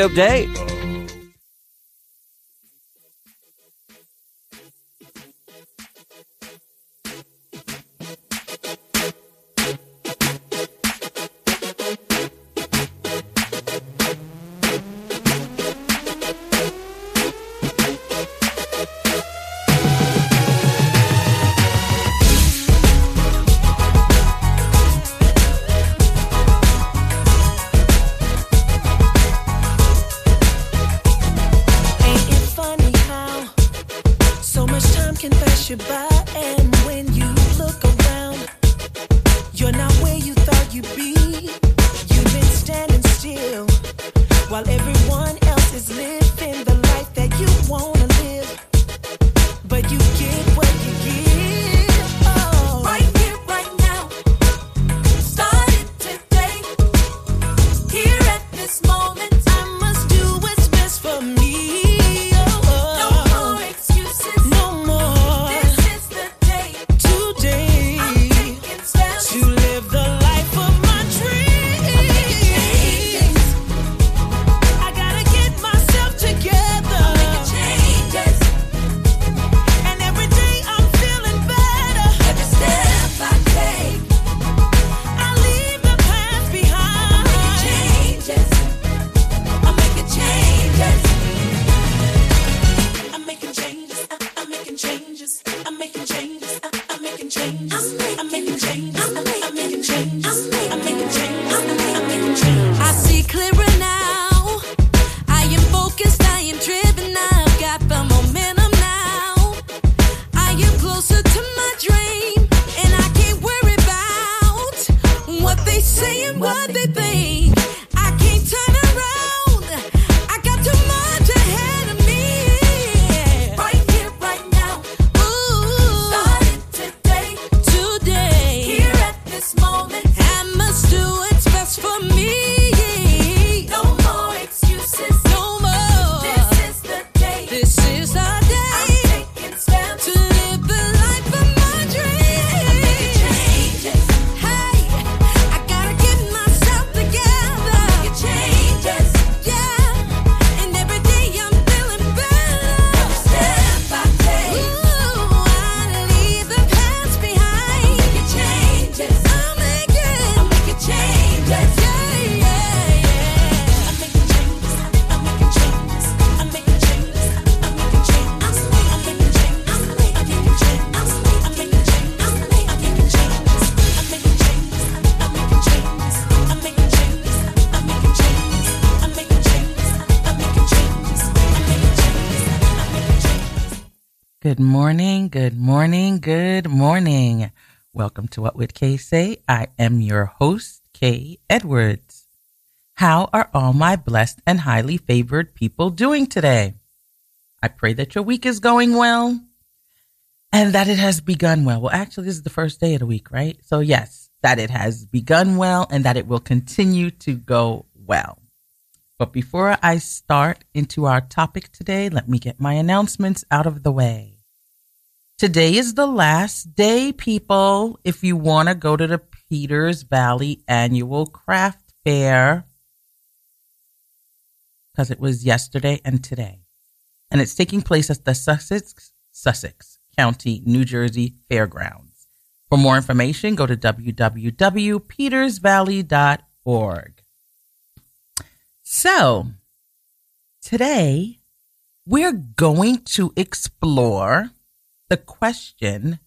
Update. you closer Welcome to What Would Kay Say? I am your host, Kay Edwards. How are all my blessed and highly favored people doing today? I pray that your week is going well and that it has begun well. Well, actually, this is the first day of the week, right? So, yes, that it has begun well and that it will continue to go well. But before I start into our topic today, let me get my announcements out of the way. Today is the last day, people. If you want to go to the Peters Valley Annual Craft Fair, because it was yesterday and today, and it's taking place at the Sussex, Sussex County, New Jersey Fairgrounds. For more information, go to www.petersvalley.org. So, today we're going to explore the question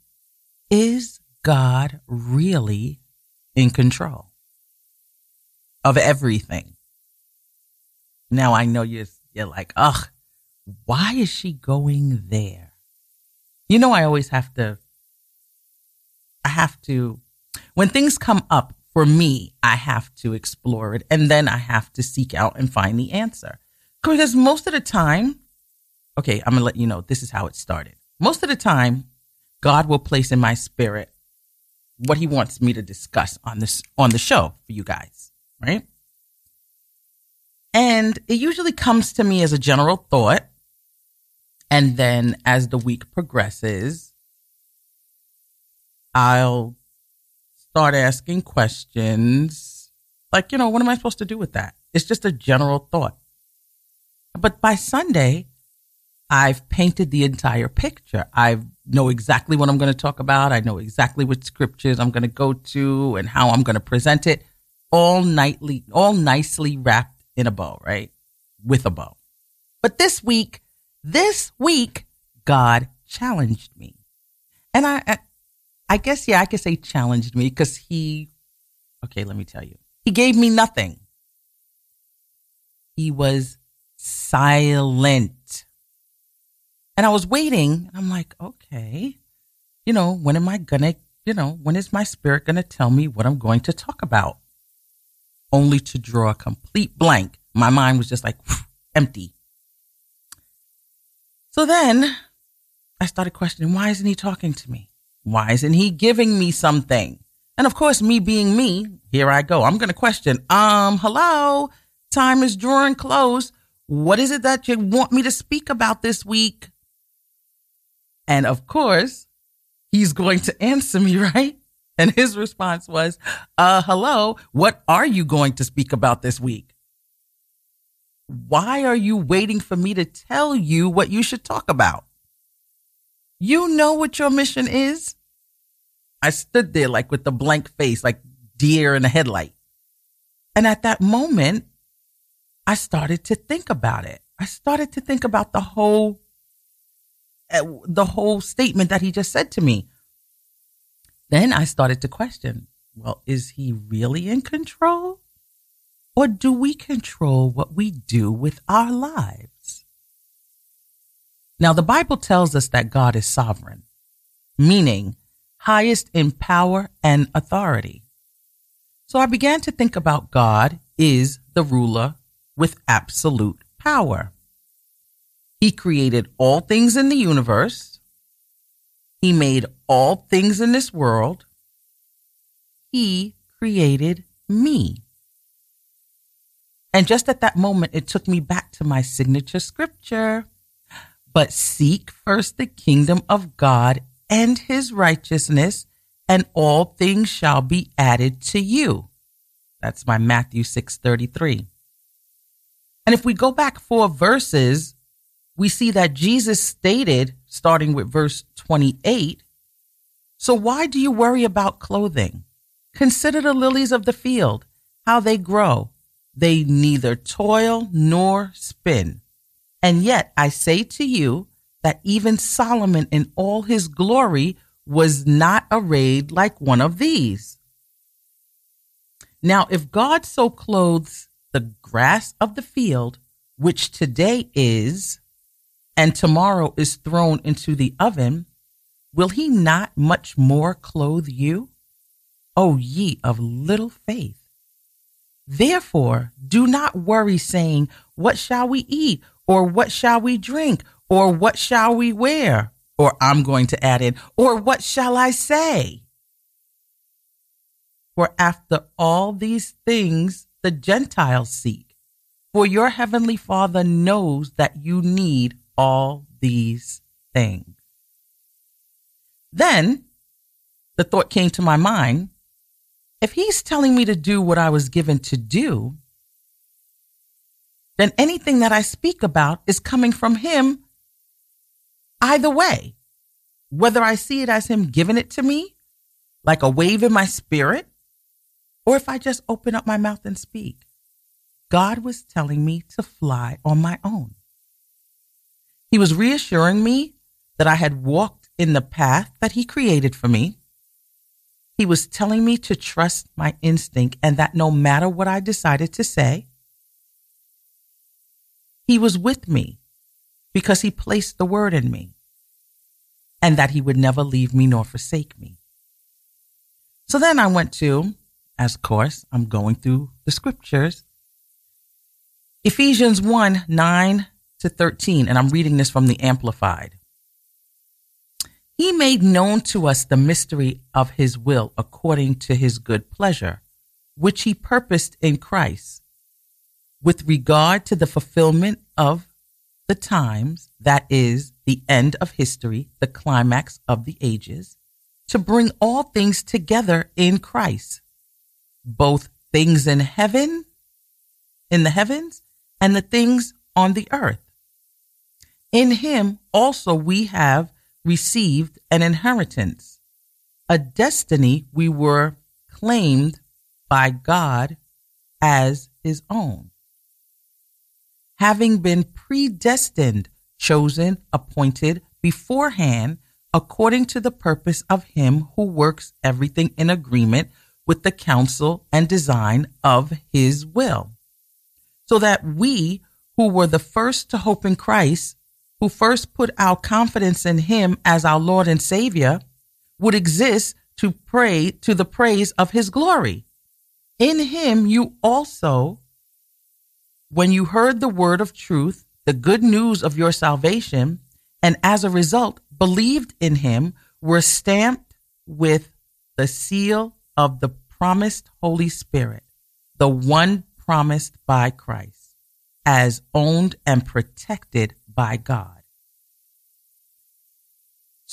Is God really in control of everything? Now, I know you're, you're like, ugh, why is she going there? You know, I always have to, I have to, when things come up for me, I have to explore it and then I have to seek out and find the answer. Because most of the time, okay, I'm to let you know this is how it started. Most of the time, God will place in my spirit what he wants me to discuss on this on the show for you guys, right? And it usually comes to me as a general thought. And then as the week progresses, I'll start asking questions like, you know, what am I supposed to do with that? It's just a general thought. But by Sunday, I've painted the entire picture. I know exactly what I'm going to talk about. I know exactly what scriptures I'm going to go to and how I'm going to present it all nightly, all nicely wrapped in a bow, right? With a bow. But this week, this week, God challenged me. And I, I, guess, yeah, I could say challenged me because he, okay, let me tell you, he gave me nothing. He was silent. And I was waiting. I'm like, okay, you know, when am I gonna, you know, when is my spirit gonna tell me what I'm going to talk about? Only to draw a complete blank. My mind was just like empty. So then I started questioning, why isn't he talking to me? Why isn't he giving me something? And of course, me being me, here I go. I'm going to question, um, hello, time is drawing close. What is it that you want me to speak about this week? And of course, he's going to answer me, right? And his response was, uh, hello, what are you going to speak about this week? Why are you waiting for me to tell you what you should talk about? You know what your mission is? I stood there like with the blank face, like deer in a headlight. And at that moment, I started to think about it. I started to think about the whole Uh, the whole statement that he just said to me. Then I started to question, well, is he really in control? Or do we control what we do with our lives? Now, the Bible tells us that God is sovereign, meaning highest in power and authority. So I began to think about God is the ruler with absolute power. He created all things in the universe. He made all things in this world. He created me. And just at that moment, it took me back to my signature scripture. But seek first the kingdom of God and his righteousness, and all things shall be added to you. That's my Matthew 6:33. And if we go back four verses, we see that Jesus stated, starting with verse 28, So why do you worry about clothing? Consider the lilies of the field, how they grow. They neither toil nor spin. And yet I say to you that even Solomon in all his glory was not arrayed like one of these. Now, if God so clothes the grass of the field, which today is and tomorrow is thrown into the oven, will he not much more clothe you? O ye of little faith. Therefore, do not worry, saying, What shall we eat? Or what shall we drink? Or what shall we wear? Or I'm going to add in, Or what shall I say? For after all these things the Gentiles seek, for your heavenly Father knows that you need all these things. Then the thought came to my mind if he's telling me to do what I was given to do, then anything that I speak about is coming from him either way. Whether I see it as him giving it to me, like a wave in my spirit, or if I just open up my mouth and speak. God was telling me to fly on my own. He was reassuring me that I had walked in the path that He created for me. He was telling me to trust my instinct and that no matter what I decided to say, He was with me because He placed the word in me and that He would never leave me nor forsake me. So then I went to, as of course, I'm going through the scriptures, Ephesians 1 9 to 13, and I'm reading this from the Amplified. He made known to us the mystery of his will according to his good pleasure, which he purposed in Christ, with regard to the fulfillment of the times, that is, the end of history, the climax of the ages, to bring all things together in Christ, both things in heaven, in the heavens, and the things on the earth. In him also we have received an inheritance, a destiny we were claimed by God as his own. Having been predestined, chosen, appointed beforehand, according to the purpose of him who works everything in agreement with the counsel and design of his will. So that we who were the first to hope in Christ, who first put our confidence in him as our Lord and Savior, would exist to pray to the praise of his glory. In him you also, when you heard the word of truth, the good news of your salvation, and as a result believed in him, were stamped with the seal of the promised Holy Spirit, the one promised by Christ, as owned and protected by God.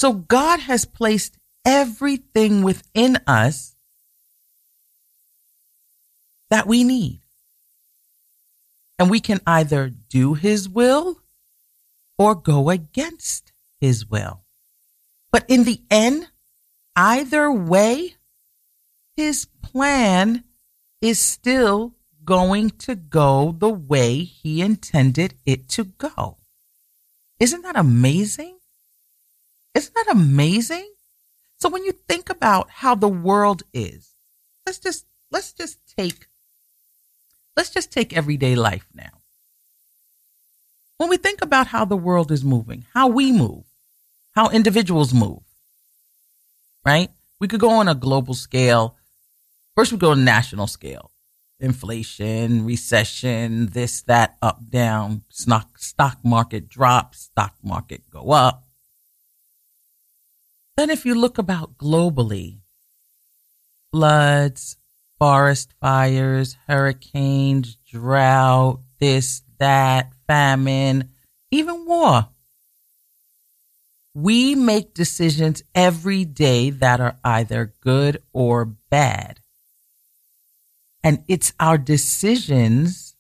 So God has placed everything within us that we need. And we can either do his will or go against his will. But in the end, either way, his plan is still going to go the way he intended it to go. Isn't that amazing? Isn't that amazing? So when you think about how the world is, let's just let's just take let's just take everyday life now. When we think about how the world is moving, how we move, how individuals move, right? We could go on a global scale First, we go on national scale. Inflation, recession, this, that, up, down, stock, stock market drop, stock market go up. Then if you look about globally, floods, forest fires, hurricanes, drought, this, that, famine, even war. We make decisions every day that are either good or bad. And it's our decisions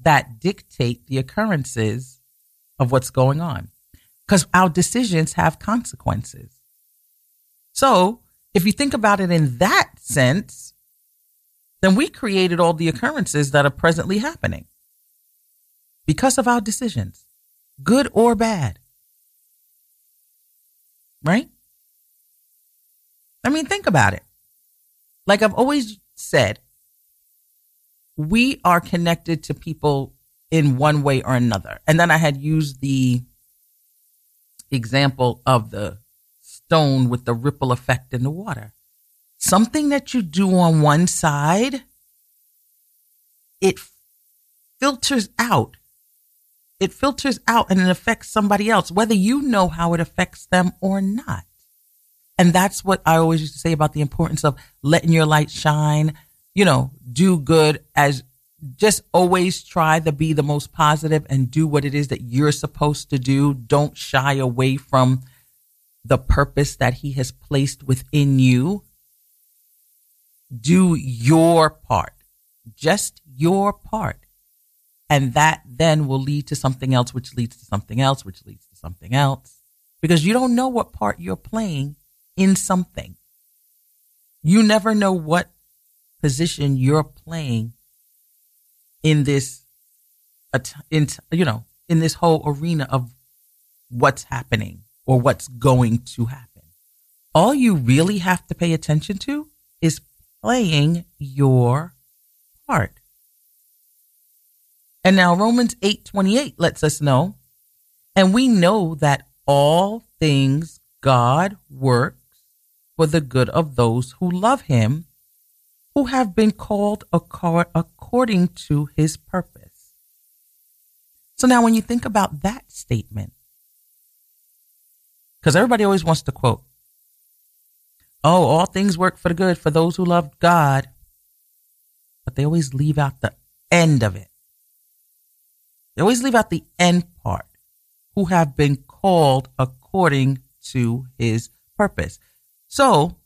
that dictate the occurrences of what's going on because our decisions have consequences. So if you think about it in that sense, then we created all the occurrences that are presently happening because of our decisions, good or bad. Right? I mean, think about it like I've always said, we are connected to people in one way or another. And then I had used the example of the stone with the ripple effect in the water. Something that you do on one side, it filters out. It filters out and it affects somebody else, whether you know how it affects them or not. And that's what I always used to say about the importance of letting your light shine, you know, do good as just always try to be the most positive and do what it is that you're supposed to do. Don't shy away from the purpose that he has placed within you. Do your part, just your part. And that then will lead to something else, which leads to something else, which leads to something else. Because you don't know what part you're playing in something. You never know what position you're playing in this, in, you know, in this whole arena of what's happening or what's going to happen. All you really have to pay attention to is playing your part. And now Romans 8:28 lets us know, and we know that all things God works for the good of those who love him, who have been called according to his purpose. So now when you think about that statement, because everybody always wants to quote, oh, all things work for the good for those who love God, but they always leave out the end of it. They always leave out the end part, who have been called according to his purpose. So,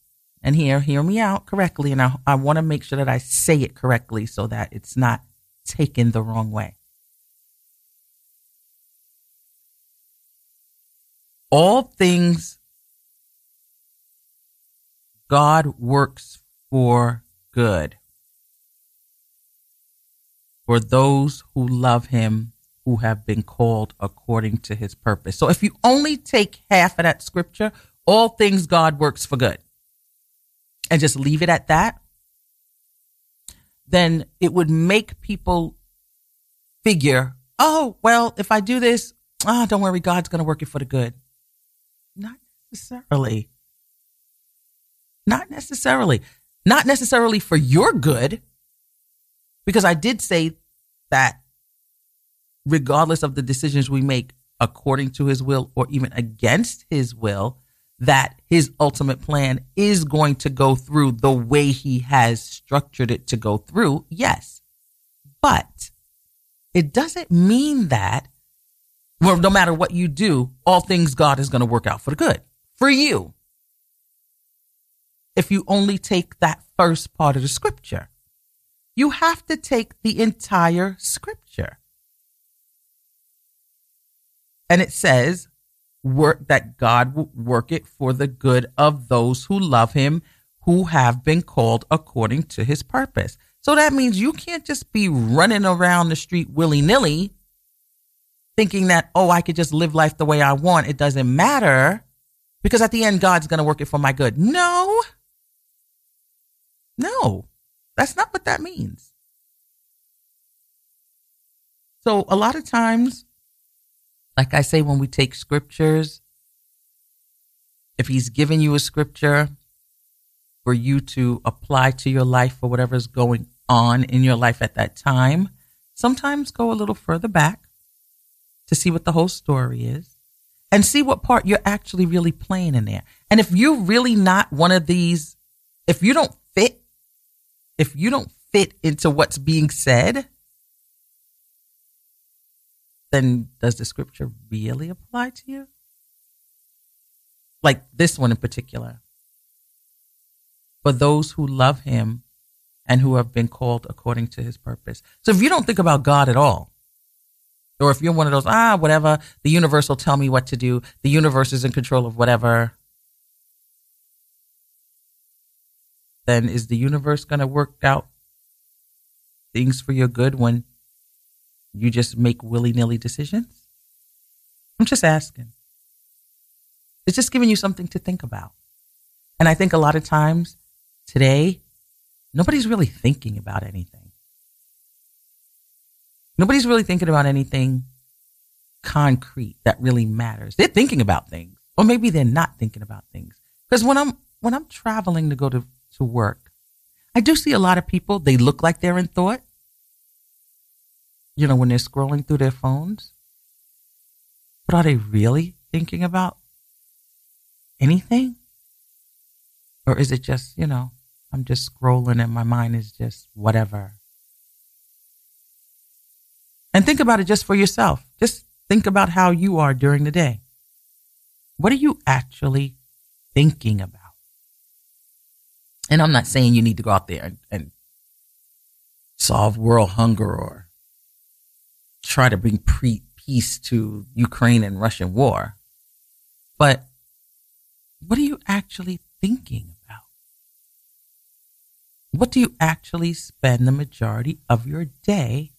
and here, hear me out correctly. And I, I want to make sure that I say it correctly so that it's not taken the wrong way. All things God works for good for those who love him who have been called according to his purpose. So if you only take half of that scripture, all things God works for good, and just leave it at that, then it would make people figure, oh, well, if I do this, ah, oh, don't worry, God's going to work it for the good. Not necessarily. Not necessarily. Not necessarily for your good, because I did say that regardless of the decisions we make according to his will or even against his will, that his ultimate plan is going to go through the way he has structured it to go through. Yes. But it doesn't mean that, well, no matter what you do, all things God is going to work out for the good for you. If you only take that first part of the scripture, you have to take the entire scripture. And it says, work that God will work it for the good of those who love him, who have been called according to his purpose. So that means you can't just be running around the street willy nilly thinking that, oh, I could just live life the way I want. It doesn't matter because at the end, God's going to work it for my good. No. No, that's not what that means. So a lot of times like I say, when we take scriptures, if he's given you a scripture for you to apply to your life for whatever's going on in your life at that time, sometimes go a little further back to see what the whole story is and see what part you're actually really playing in there. And if you're really not one of these, if you don't fit, if you don't fit into what's being said, then does the scripture really apply to you? Like this one in particular. For those who love him and who have been called according to his purpose. So if you don't think about God at all, or if you're one of those, ah, whatever, the universe will tell me what to do, the universe is in control of whatever, then is the universe going to work out things for your good when you just make willy nilly decisions? I'm just asking. It's just giving you something to think about. And I think a lot of times today, nobody's really thinking about anything. Nobody's really thinking about anything concrete that really matters. They're thinking about things, or maybe they're not thinking about things. Because when I'm when I'm traveling to go to, to work, I do see a lot of people, they look like they're in thought, you know, when they're scrolling through their phones? But are they really thinking about anything? Or is it just, you know, I'm just scrolling and my mind is just whatever? And think about it just for yourself. Just think about how you are during the day. What are you actually thinking about? And I'm not saying you need to go out there and, and solve world hunger or try to bring pre- peace to Ukraine and Russian war. But what are you actually thinking about? What do you actually spend the majority of your day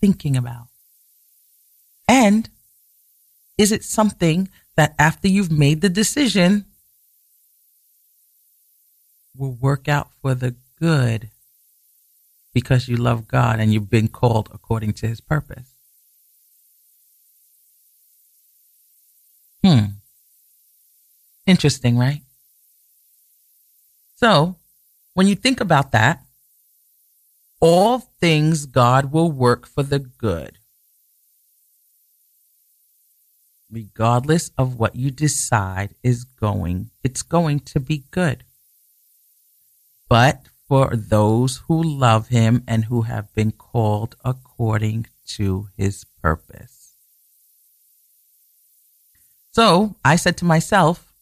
thinking about? And is it something that after you've made the decision will work out for the good because you love God and you've been called according to his purpose. Hmm. Interesting, right? So, when you think about that, all things God will work for the good, regardless of what you decide is going, it's going to be good. But for those who love him and who have been called according to his purpose. So I said to myself,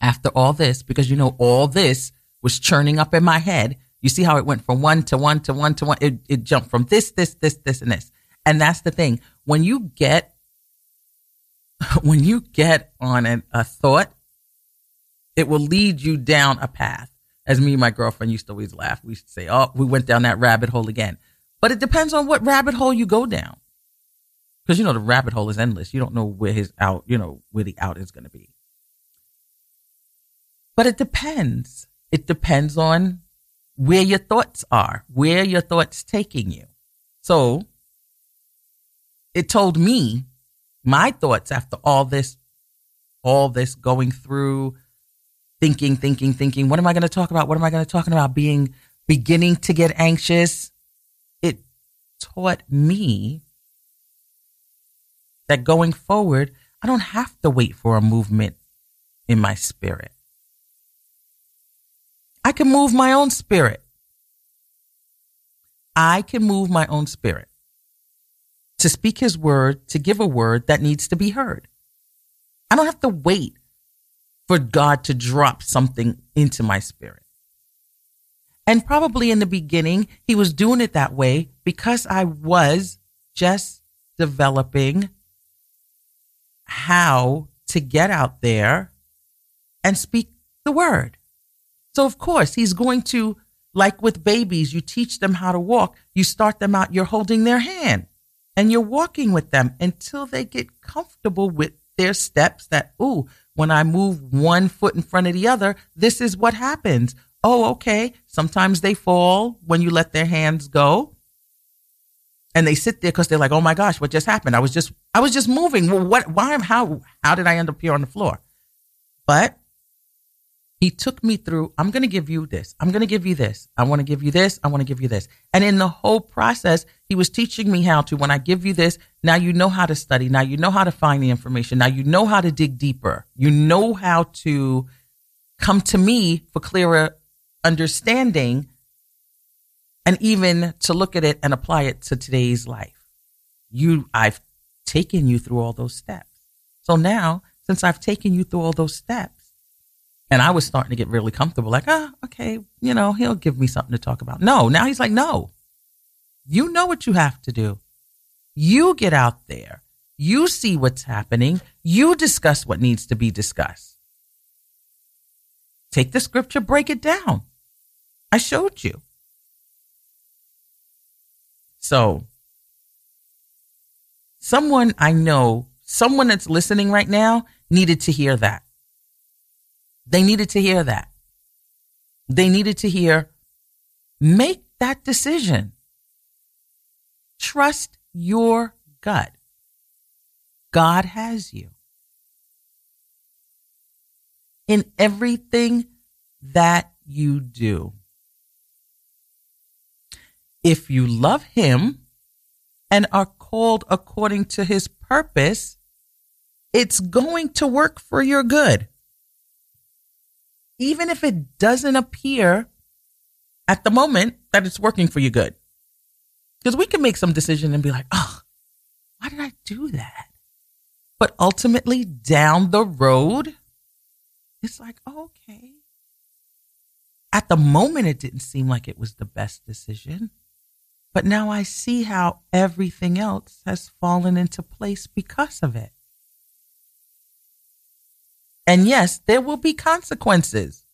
after all this, because you know, all this was churning up in my head You see how it went from one to one to one to one. It, it jumped from this, this, this, this, and this. And that's the thing. When you get, when you get on an, a thought, it will lead you down a path. As me and my girlfriend used to always laugh. We used to say, oh, we went down that rabbit hole again. But it depends on what rabbit hole you go down. Because you know the rabbit hole is endless. You don't know where his out, you know, where the out is going to be. But it depends. It depends on where your thoughts are, where your thoughts taking you. So it told me my thoughts after all this, all this going through, thinking, thinking, thinking. What am I going to talk about? What am I going to talk about? Being, beginning to get anxious. It taught me that going forward, I don't have to wait for a movement in my spirit. I can move my own spirit. I can move my own spirit to speak his word, to give a word that needs to be heard. I don't have to wait for God to drop something into my spirit. And probably in the beginning, he was doing it that way because I was just developing how to get out there and speak the word. So, of course, he's going to, like with babies, you teach them how to walk. You start them out, you're holding their hand and you're walking with them until they get comfortable with their steps that, ooh, when I move one foot in front of the other, this is what happens. Oh, okay. Sometimes they fall when you let their hands go. And they sit there because they're like, oh my gosh, what just happened? I was just, I was just moving. Well, what, why, how, how did I end up here on the floor? But he took me through, I'm going to give you this. I'm going to give you this. I want to give you this. I want to give you this. And in the whole process, he was teaching me how to, when I give you this, now you know how to study. Now you know how to find the information. Now you know how to dig deeper. You know how to come to me for clearer understanding and even to look at it and apply it to today's life. You, I've taken you through all those steps. So now, since I've taken you through all those steps, and I was starting to get really comfortable, like, ah, okay, you know, he'll give me something to talk about. No, now he's like, no, you know what you have to do. You get out there. You see what's happening. You discuss what needs to be discussed. Take the scripture, break it down. I showed you. So, someone I know, someone that's listening right now needed to hear that. They needed to hear that. They needed to hear, make that decision. Trust your gut. God has you. In everything that you do. If you love Him and are called according to His purpose, it's going to work for your good even if it doesn't appear at the moment that it's working for you good. Because we can make some decision and be like, oh, why did I do that? But ultimately, down the road, it's like, oh, okay. At the moment, it didn't seem like it was the best decision. But now I see how everything else has fallen into place because of it. And yes, there will be consequences.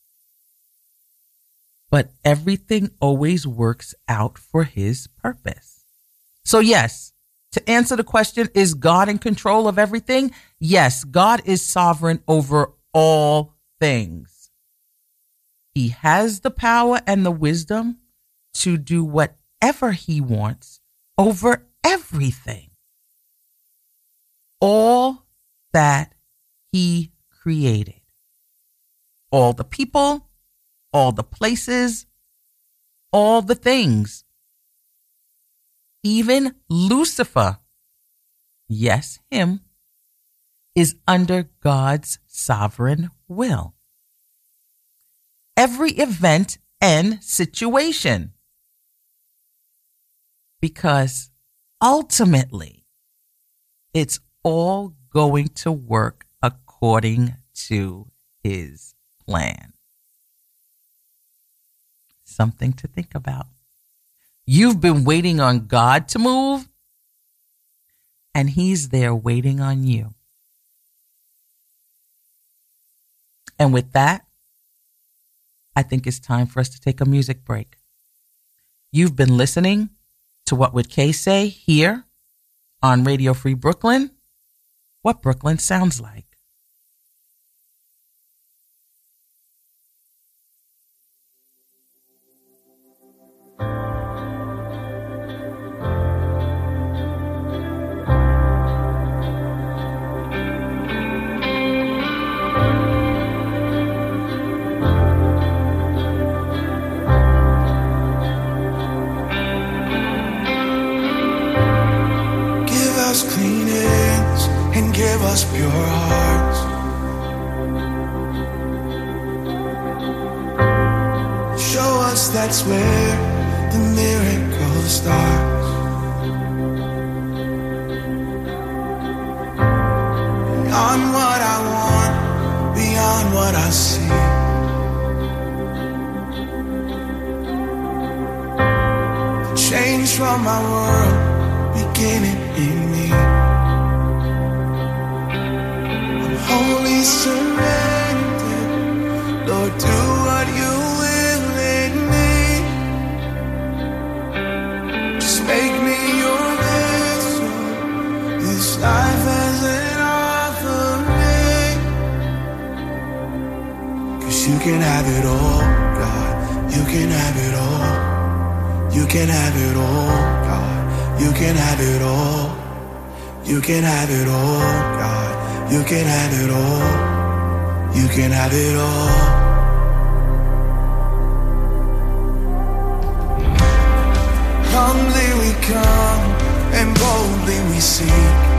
But everything always works out for his purpose. So, yes, to answer the question, is God in control of everything? Yes, God is sovereign over all things. He has the power and the wisdom to do whatever he wants over everything. All that he created. All the people, all the places, all the things. Even Lucifer, yes, him, is under God's sovereign will. Every event and situation. Because ultimately, it's all going to work according to his plan. something to think about. You've been waiting on God to move, and He's there waiting on you. And with that, I think it's time for us to take a music break. You've been listening to What Would Kay Say here on Radio Free Brooklyn, what Brooklyn sounds like. Us pure hearts. Show us that's where the miracle starts. Beyond what I want, beyond what I see. Change from my world beginning in me. Wholly surrendered. Lord, do what you will in me. Just make me your vessel. This life as an offering. Cause you can have it all, God. You can have it all. You can have it all, God. You can have it all. You can have it all, God. You can have it all. You can have it all. Humbly we come and boldly we seek.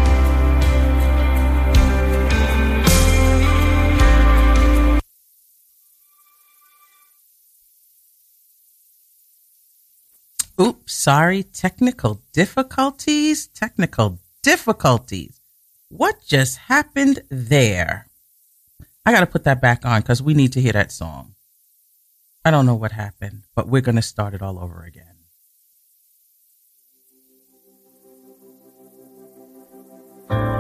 Oops, sorry, technical difficulties, technical difficulties. What just happened there? I got to put that back on because we need to hear that song. I don't know what happened, but we're going to start it all over again. Give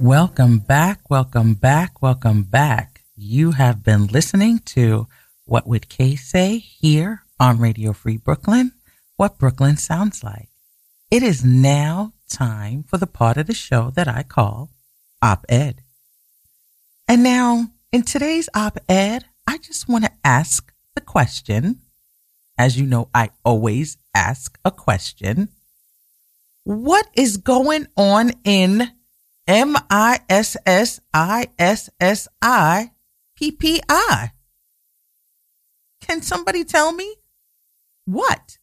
Welcome back, welcome back, welcome back. You have been listening to What Would Kay Say here on Radio Free Brooklyn, what Brooklyn sounds like. It is now time for the part of the show that I call Op Ed. And now, in today's Op Ed, I just want to ask the question. As you know, I always ask a question. What is going on in M I S S I S S I P P I? Can somebody tell me what?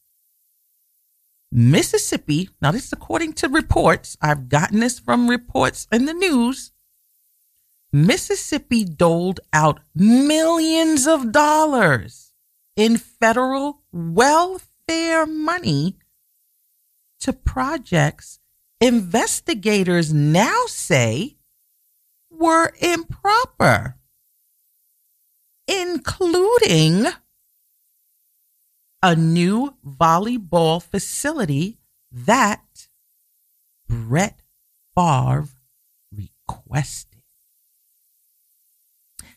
Mississippi, now this is according to reports, I've gotten this from reports in the news. Mississippi doled out millions of dollars in federal welfare money to projects investigators now say were improper, including a new volleyball facility that Brett Favre requested.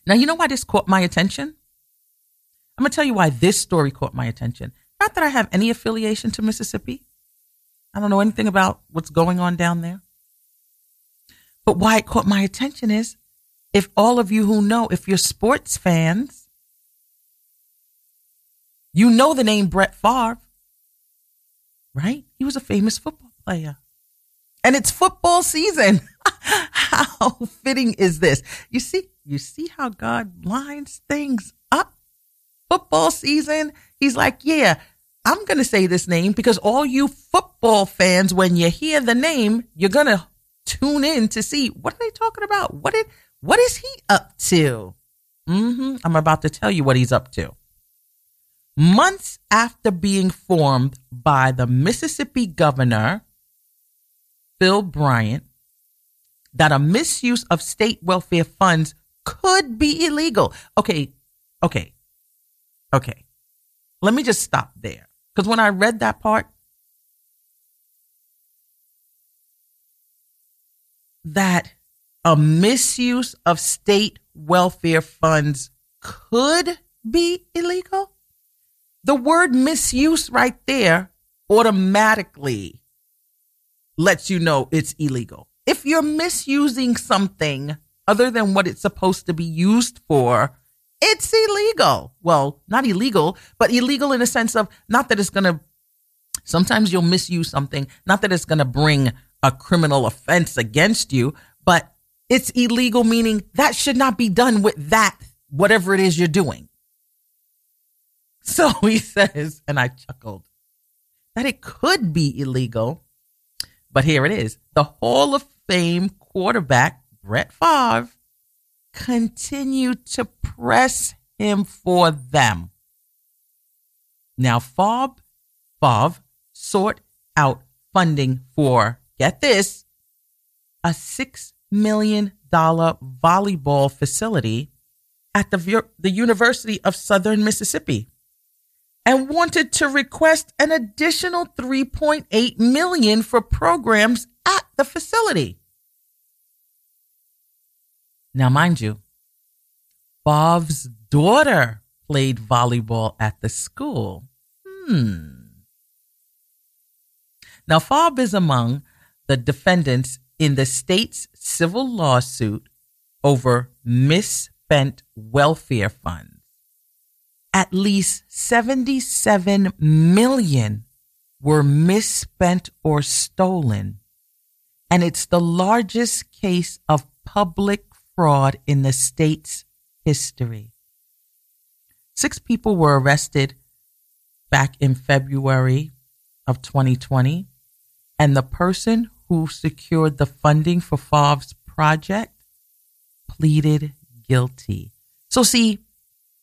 Now, you know why this caught my attention? I'm going to tell you why this story caught my attention. Not that I have any affiliation to Mississippi. I don't know anything about what's going on down there. But why it caught my attention is if all of you who know, if you're sports fans, you know the name Brett Favre, right? He was a famous football player. And it's football season. how fitting is this? You see, you see how God lines things up? Football season. He's like, yeah, I'm going to say this name because all you football fans, when you hear the name, you're going to tune in to see what are they talking about? What did, what is he up to? Mm-hmm. I'm about to tell you what he's up to. months after being formed by the Mississippi governor, Phil Bryant, that a misuse of state welfare funds could be illegal. Okay, okay, okay. Let me just stop there. Because when I read that part, that a misuse of state welfare funds could be illegal? The word misuse right there automatically lets you know it's illegal. If you're misusing something other than what it's supposed to be used for, it's illegal. Well, not illegal, but illegal in a sense of not that it's going to, sometimes you'll misuse something, not that it's going to bring a criminal offense against you, but it's illegal, meaning that should not be done with that, whatever it is you're doing. So he says, and I chuckled, that it could be illegal, but here it is. The Hall of Fame quarterback, Brett Favre, continued to press him for them. Now, Favre, Favre sought out funding for, get this, a $6 million volleyball facility at the, the University of Southern Mississippi and wanted to request an additional 3.8 million for programs at the facility. Now, mind you, Bob's daughter played volleyball at the school. Hmm. Now, Favre is among the defendants in the state's civil lawsuit over misspent welfare funds. At least 77 million were misspent or stolen, and it's the largest case of public fraud in the state's history. Six people were arrested back in February of 2020, and the person who secured the funding for Favre's project pleaded guilty. So, see,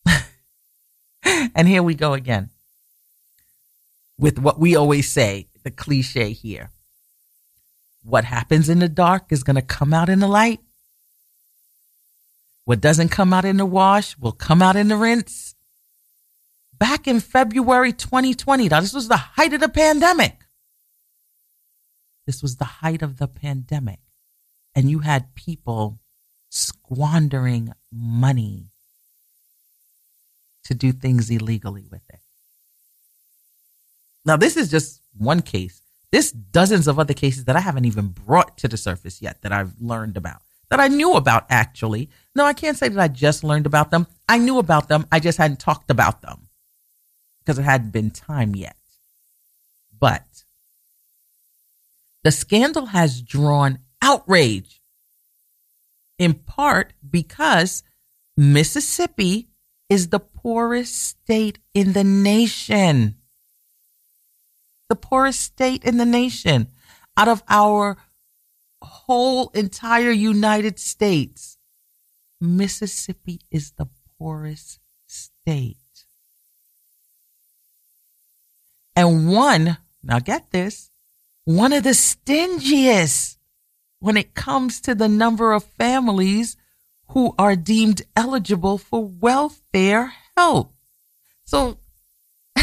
and here we go again with what we always say the cliche here. What happens in the dark is going to come out in the light. What doesn't come out in the wash will come out in the rinse. Back in February 2020, now this was the height of the pandemic. This was the height of the pandemic. And you had people squandering money to do things illegally with it. Now, this is just one case. There's dozens of other cases that I haven't even brought to the surface yet that I've learned about, that I knew about actually. No, I can't say that I just learned about them. I knew about them. I just hadn't talked about them because it hadn't been time yet. But the scandal has drawn outrage, in part because Mississippi is the poorest state in the nation. The poorest state in the nation. Out of our whole entire United States, Mississippi is the poorest state. And one, now get this, one of the stingiest when it comes to the number of families who are deemed eligible for welfare help. So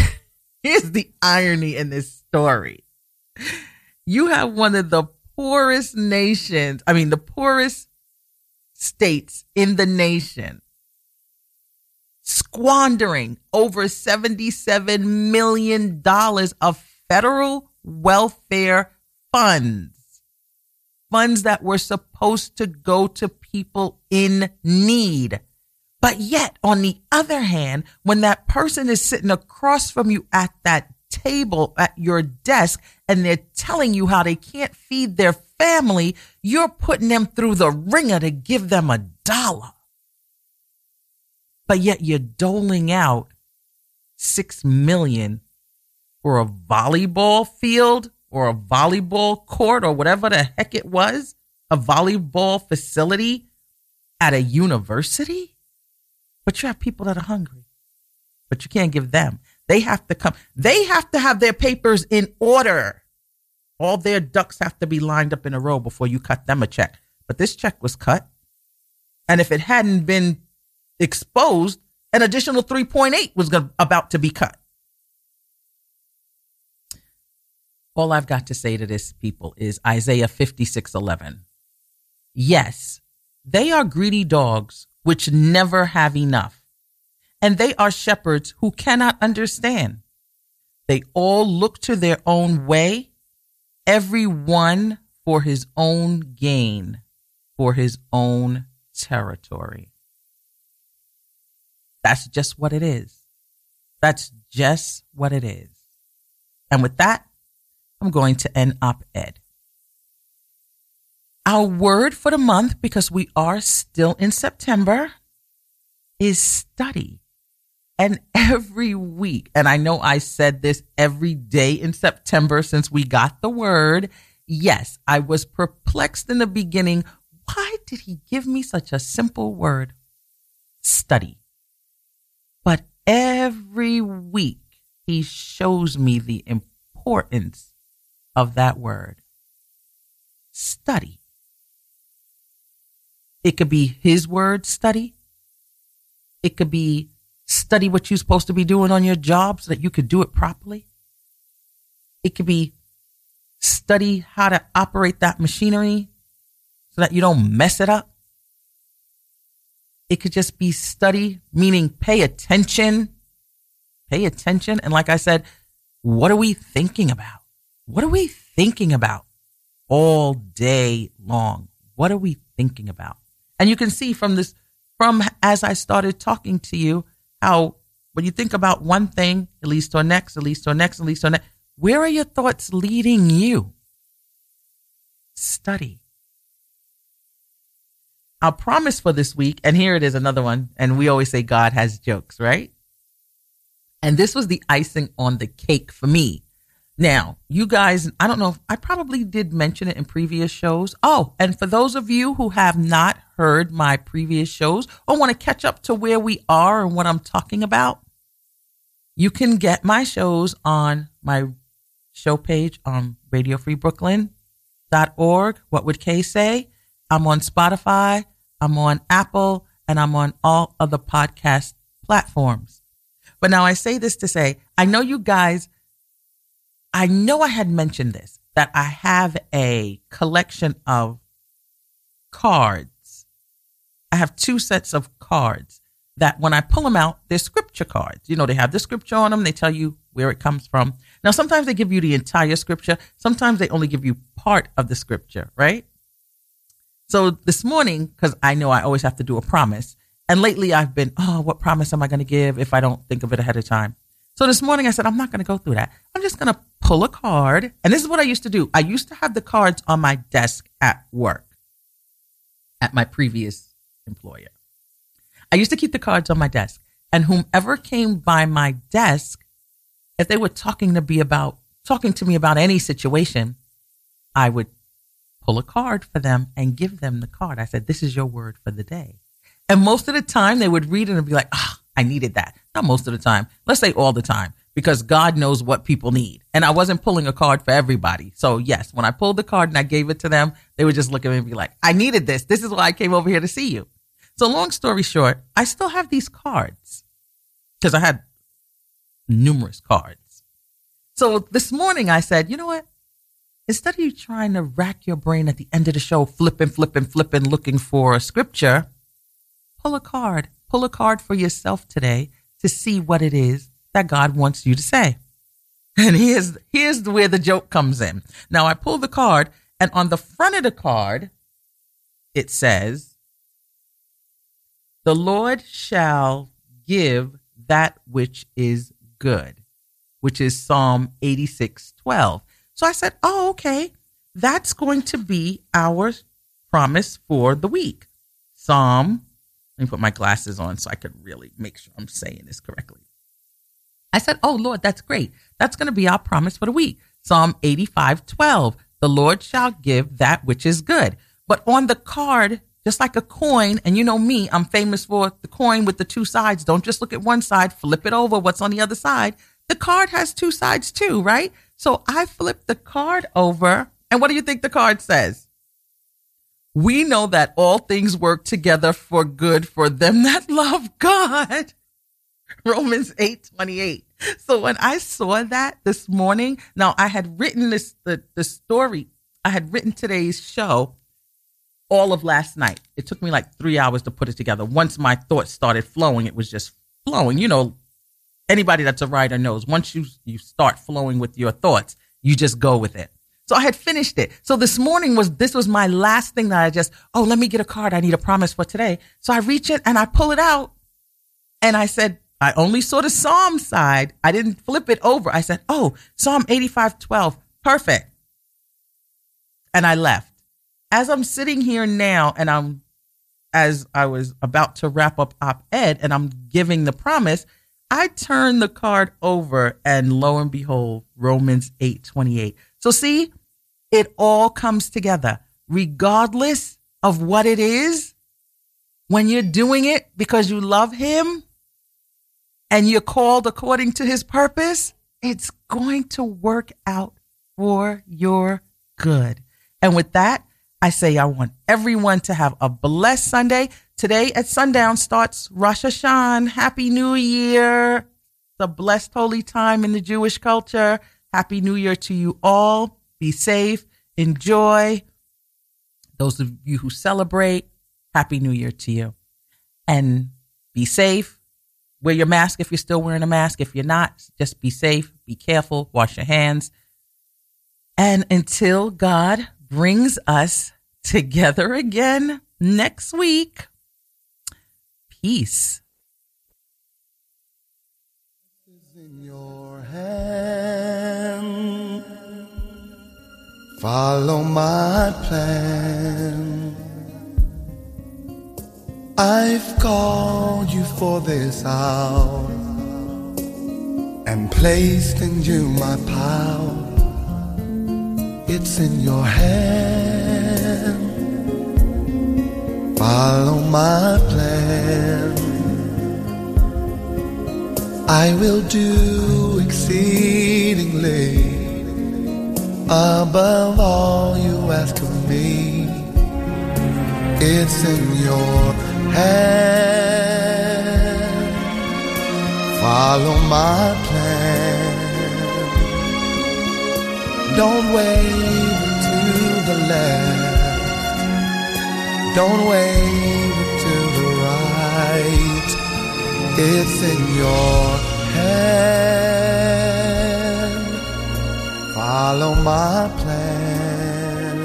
here's the irony in this story. You have one of the poorest nations, I mean, the poorest states in the nation squandering over $77 million of federal welfare funds, funds that were supposed to go to people in need. But yet, on the other hand, when that person is sitting across from you at that table at your desk and they're telling you how they can't feed their family, you're putting them through the ringer to give them a dollar. But yet you're doling out six million for a volleyball field or a volleyball court or whatever the heck it was, a volleyball facility at a university. But you have people that are hungry, but you can't give them. They have to come. They have to have their papers in order. All their ducks have to be lined up in a row before you cut them a check. But this check was cut. And if it hadn't been exposed, an additional 3.8 was gonna, about to be cut. All I've got to say to this people is Isaiah 56:11. Yes, they are greedy dogs which never have enough, and they are shepherds who cannot understand. They all look to their own way, every one for his own gain, for his own territory. That's just what it is. That's just what it is. And with that, I'm going to end op ed. Our word for the month, because we are still in September, is study. And every week, and I know I said this every day in September since we got the word. Yes, I was perplexed in the beginning. Why did he give me such a simple word? Study. But every week, he shows me the importance of that word. Study. It could be his word, study. It could be study what you're supposed to be doing on your job so that you could do it properly. It could be study how to operate that machinery so that you don't mess it up. It could just be study, meaning pay attention. Pay attention. And like I said, what are we thinking about? What are we thinking about all day long? What are we thinking about? And you can see from this, from as I started talking to you, how when you think about one thing, it leads to a next, it leads to a next, it leads to a next. Where are your thoughts leading you? Study. Our promise for this week, and here it is another one, and we always say God has jokes, right? And this was the icing on the cake for me. Now, you guys, I don't know I probably did mention it in previous shows. Oh, and for those of you who have not heard my previous shows or want to catch up to where we are and what I'm talking about, you can get my shows on my show page on radiofreebrooklyn.org. What would Kay say? I'm on Spotify, I'm on Apple, and I'm on all other podcast platforms. But now I say this to say, I know you guys I know I had mentioned this that I have a collection of cards. I have two sets of cards that when I pull them out, they're scripture cards. You know, they have the scripture on them. They tell you where it comes from. Now, sometimes they give you the entire scripture. Sometimes they only give you part of the scripture, right? So this morning, because I know I always have to do a promise, and lately I've been, oh, what promise am I going to give if I don't think of it ahead of time? So this morning I said, I'm not going to go through that. I'm just going to pull a card. And this is what I used to do. I used to have the cards on my desk at work at my previous employer. I used to keep the cards on my desk. And whomever came by my desk, if they were talking to me about talking to me about any situation, I would pull a card for them and give them the card. I said, This is your word for the day. And most of the time they would read it and be like, ah, oh, I needed that. Not most of the time. Let's say all the time because God knows what people need. And I wasn't pulling a card for everybody. So yes, when I pulled the card and I gave it to them, they would just look at me and be like, I needed this. This is why I came over here to see you. So long story short, I still have these cards because I had numerous cards. So this morning I said, you know what? Instead of you trying to rack your brain at the end of the show, flipping, flipping, flipping, looking for a scripture, pull a card pull a card for yourself today to see what it is that God wants you to say. And here's, here's where the joke comes in. Now I pull the card and on the front of the card, it says, the Lord shall give that which is good, which is Psalm 86, 12. So I said, oh, okay. That's going to be our promise for the week. Psalm let me put my glasses on so I could really make sure I'm saying this correctly. I said, Oh Lord, that's great. That's going to be our promise for the week. Psalm 85 12. The Lord shall give that which is good. But on the card, just like a coin, and you know me, I'm famous for the coin with the two sides. Don't just look at one side, flip it over. What's on the other side? the card has two sides too, right? So I flip the card over, and what do you think the card says? We know that all things work together for good for them that love God. Romans 8 28. So when I saw that this morning, now I had written this the, the story, I had written today's show all of last night. It took me like three hours to put it together. Once my thoughts started flowing, it was just flowing. You know, anybody that's a writer knows once you you start flowing with your thoughts, you just go with it. So I had finished it. So this morning was this was my last thing that I just, oh, let me get a card. I need a promise for today. So I reach it and I pull it out and I said, I only saw the Psalm side. I didn't flip it over. I said, oh, Psalm 85 12. Perfect. And I left. As I'm sitting here now and I'm as I was about to wrap up op ed and I'm giving the promise, I turn the card over and lo and behold, Romans 8 28. So see, it all comes together, regardless of what it is. When you're doing it because you love him and you're called according to his purpose, it's going to work out for your good. And with that, I say I want everyone to have a blessed Sunday. Today at sundown starts Rosh Hashanah. Happy New Year. It's a blessed holy time in the Jewish culture. Happy New Year to you all. Be safe. Enjoy. Those of you who celebrate, Happy New Year to you. And be safe. Wear your mask if you're still wearing a mask. If you're not, just be safe. Be careful. Wash your hands. And until God brings us together again next week, peace. in your hand. Follow my plan. I've called you for this hour and placed in you my power. It's in your hand. Follow my plan. I will do exceedingly above all you ask of me. It's in your hand. Follow my plan. Don't wait until the left. Don't wait until the right. It's in your hand. Follow my plan.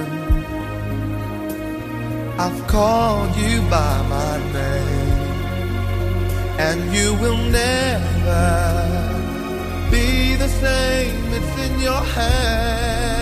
I've called you by my name, and you will never be the same. It's in your hand.